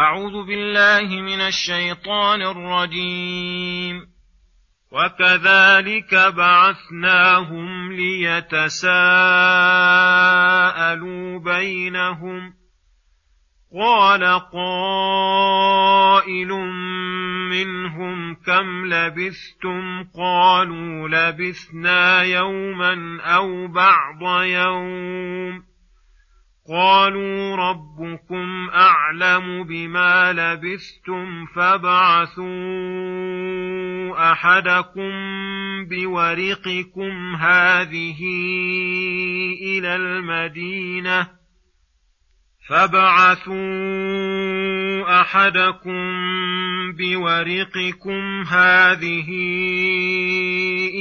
أعوذ بالله من الشيطان الرجيم. وكذلك بعثناهم ليتساءلوا بينهم. قال قائل منهم كم لبثتم؟ قالوا لبثنا يوما أو بعض يوم. قالوا ربكم أعلم بما لبثتم فابعثوا أحدكم بورقكم هذه إلى المدينة فابعثوا أحدكم بورقكم هذه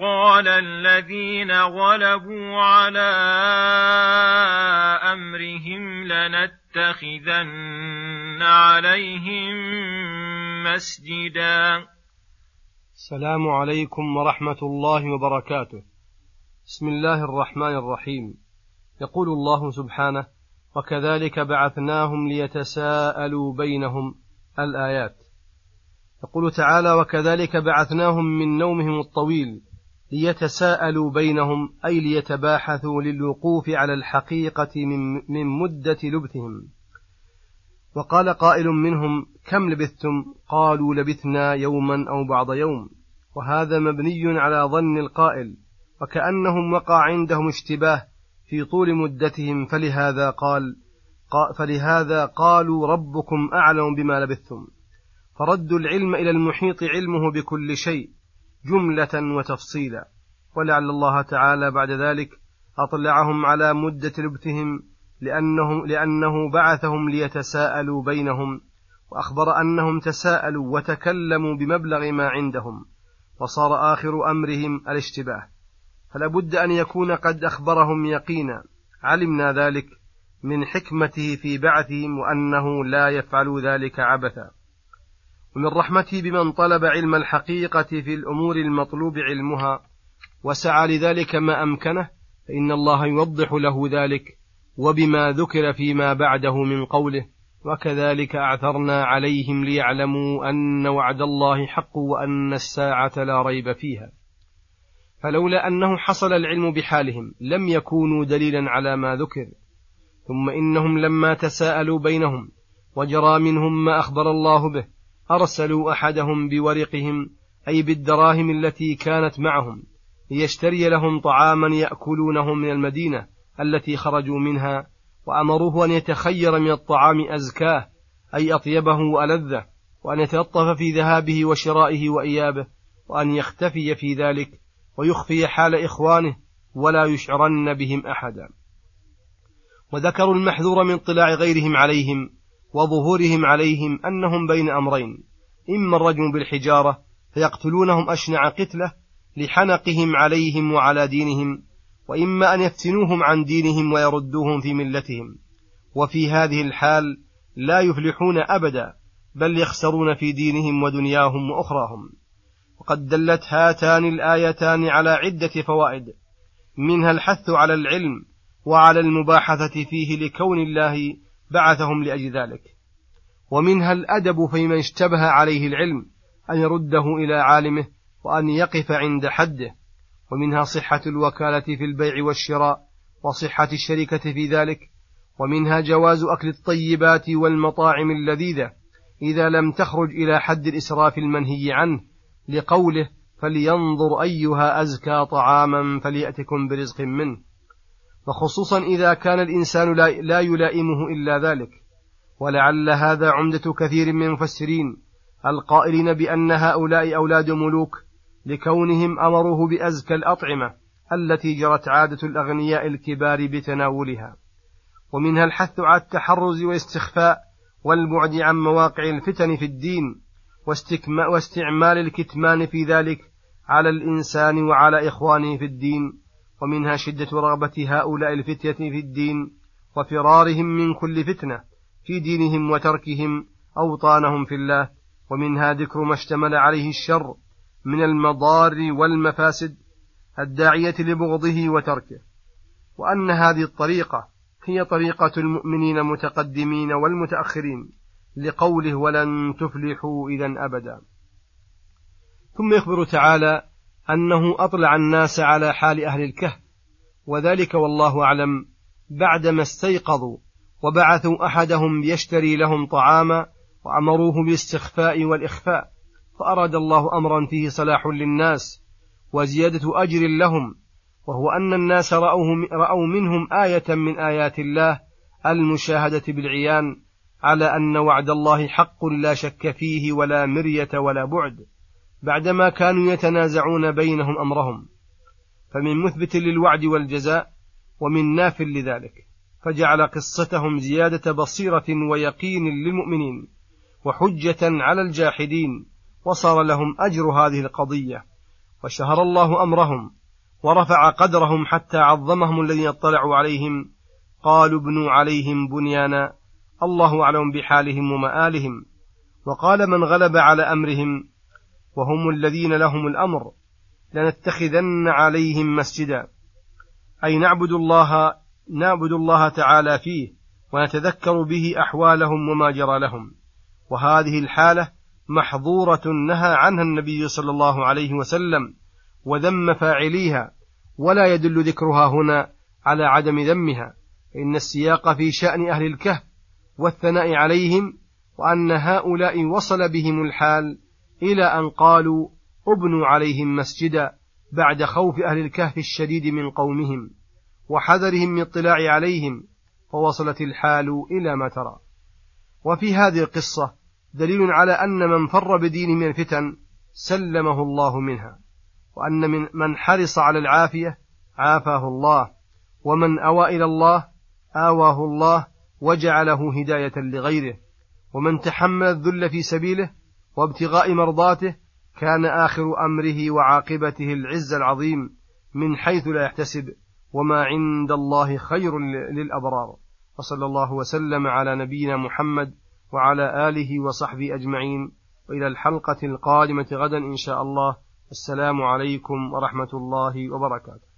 قال الذين غلبوا على أمرهم لنتخذن عليهم مسجدا. السلام عليكم ورحمة الله وبركاته. بسم الله الرحمن الرحيم. يقول الله سبحانه وكذلك بعثناهم ليتساءلوا بينهم الآيات. يقول تعالى وكذلك بعثناهم من نومهم الطويل ليتساءلوا بينهم أي ليتباحثوا للوقوف على الحقيقة من, مدة لبثهم. وقال قائل منهم كم لبثتم؟ قالوا لبثنا يوما أو بعض يوم. وهذا مبني على ظن القائل وكأنهم وقع عندهم اشتباه في طول مدتهم فلهذا قال فلهذا قالوا ربكم أعلم بما لبثتم. فردوا العلم إلى المحيط علمه بكل شيء جملة وتفصيلا. ولعل الله تعالى بعد ذلك أطلعهم على مدة لبثهم لأنهم لأنه بعثهم ليتساءلوا بينهم وأخبر أنهم تساءلوا وتكلموا بمبلغ ما عندهم وصار آخر أمرهم الاشتباه. فلا بد أن يكون قد أخبرهم يقينا. علمنا ذلك من حكمته في بعثهم وأنه لا يفعل ذلك عبثا. ومن رحمته بمن طلب علم الحقيقة في الأمور المطلوب علمها وسعى لذلك ما أمكنه فإن الله يوضح له ذلك وبما ذكر فيما بعده من قوله وكذلك أعثرنا عليهم ليعلموا أن وعد الله حق وأن الساعة لا ريب فيها. فلولا أنه حصل العلم بحالهم لم يكونوا دليلا على ما ذكر. ثم إنهم لما تساءلوا بينهم وجرى منهم ما أخبر الله به أرسلوا أحدهم بورقهم أي بالدراهم التي كانت معهم ليشتري لهم طعاما يأكلونه من المدينة التي خرجوا منها وأمروه أن يتخير من الطعام أزكاه أي أطيبه وألذه وأن يتلطف في ذهابه وشرائه وإيابه وأن يختفي في ذلك ويخفي حال إخوانه ولا يشعرن بهم أحدا. وذكروا المحذور من اطلاع غيرهم عليهم وظهورهم عليهم أنهم بين أمرين. إما الرجم بالحجارة فيقتلونهم أشنع قتلة لحنقهم عليهم وعلى دينهم وإما أن يفتنوهم عن دينهم ويردوهم في ملتهم. وفي هذه الحال لا يفلحون أبدا بل يخسرون في دينهم ودنياهم وأخراهم. وقد دلت هاتان الآيتان على عدة فوائد منها الحث على العلم وعلى المباحثة فيه لكون الله بعثهم لأجل ذلك. ومنها الأدب في من اشتبه عليه العلم أن يرده إلى عالمه وأن يقف عند حده. ومنها صحة الوكالة في البيع والشراء وصحة الشركة في ذلك. ومنها جواز أكل الطيبات والمطاعم اللذيذة إذا لم تخرج إلى حد الإسراف المنهي عنه. لقوله فلينظر أيها أزكى طعاما فليأتكم برزق منه. وخصوصا إذا كان الإنسان لا يلائمه إلا ذلك. ولعل هذا عمدة كثير من المفسرين القائلين بأن هؤلاء أولاد ملوك لكونهم أمروه بأزكى الأطعمة التي جرت عادة الأغنياء الكبار بتناولها. ومنها الحث على التحرز والاستخفاء والبعد عن مواقع الفتن في الدين واستعمال الكتمان في ذلك على الإنسان وعلى إخوانه في الدين. ومنها شدة رغبة هؤلاء الفتية في الدين وفرارهم من كل فتنة في دينهم وتركهم أوطانهم في الله ومنها ذكر ما اشتمل عليه الشر من المضار والمفاسد الداعية لبغضه وتركه وأن هذه الطريقة هي طريقة المؤمنين المتقدمين والمتأخرين لقوله ولن تفلحوا إذا أبدا ثم يخبر تعالى أنه أطلع الناس على حال أهل الكهف وذلك والله أعلم بعدما استيقظوا وبعثوا أحدهم ليشتري لهم طعاما وأمروه بالاستخفاء والإخفاء فأراد الله أمرا فيه صلاح للناس وزيادة أجر لهم وهو أن الناس رأوه رأوا منهم آية من آيات الله المشاهدة بالعيان على أن وعد الله حق لا شك فيه ولا مرية ولا بعد. بعدما كانوا يتنازعون بينهم أمرهم فمن مثبت للوعد والجزاء ومن ناف لذلك فجعل قصتهم زيادة بصيرة ويقين للمؤمنين وحجة على الجاحدين وصار لهم أجر هذه القضية وشهر الله أمرهم ورفع قدرهم حتى عظمهم الذين اطلعوا عليهم قالوا ابنوا عليهم بنيانا الله أعلم بحالهم ومآلهم وقال من غلب على أمرهم وهم الذين لهم الأمر لنتخذن عليهم مسجدا. أي نعبد الله نعبد الله تعالى فيه ونتذكر به أحوالهم وما جرى لهم. وهذه الحالة محظورة نهى عنها النبي صلى الله عليه وسلم وذم فاعليها ولا يدل ذكرها هنا على عدم ذمها. فإن السياق في شأن أهل الكهف والثناء عليهم وأن هؤلاء وصل بهم الحال إلى أن قالوا ابنوا عليهم مسجدا بعد خوف أهل الكهف الشديد من قومهم وحذرهم من الاطلاع عليهم فوصلت الحال إلى ما ترى. وفي هذه القصة دليل على أن من فر بدين من الفتن سلمه الله منها وأن من, من حرص على العافية عافاه الله ومن أوى إلى الله آواه الله وجعله هداية لغيره ومن تحمل الذل في سبيله وابتغاء مرضاته كان آخر أمره وعاقبته العز العظيم من حيث لا يحتسب وما عند الله خير للأبرار. وصلى الله وسلم على نبينا محمد وعلى آله وصحبه أجمعين. وإلى الحلقة القادمة غدا إن شاء الله. السلام عليكم ورحمة الله وبركاته.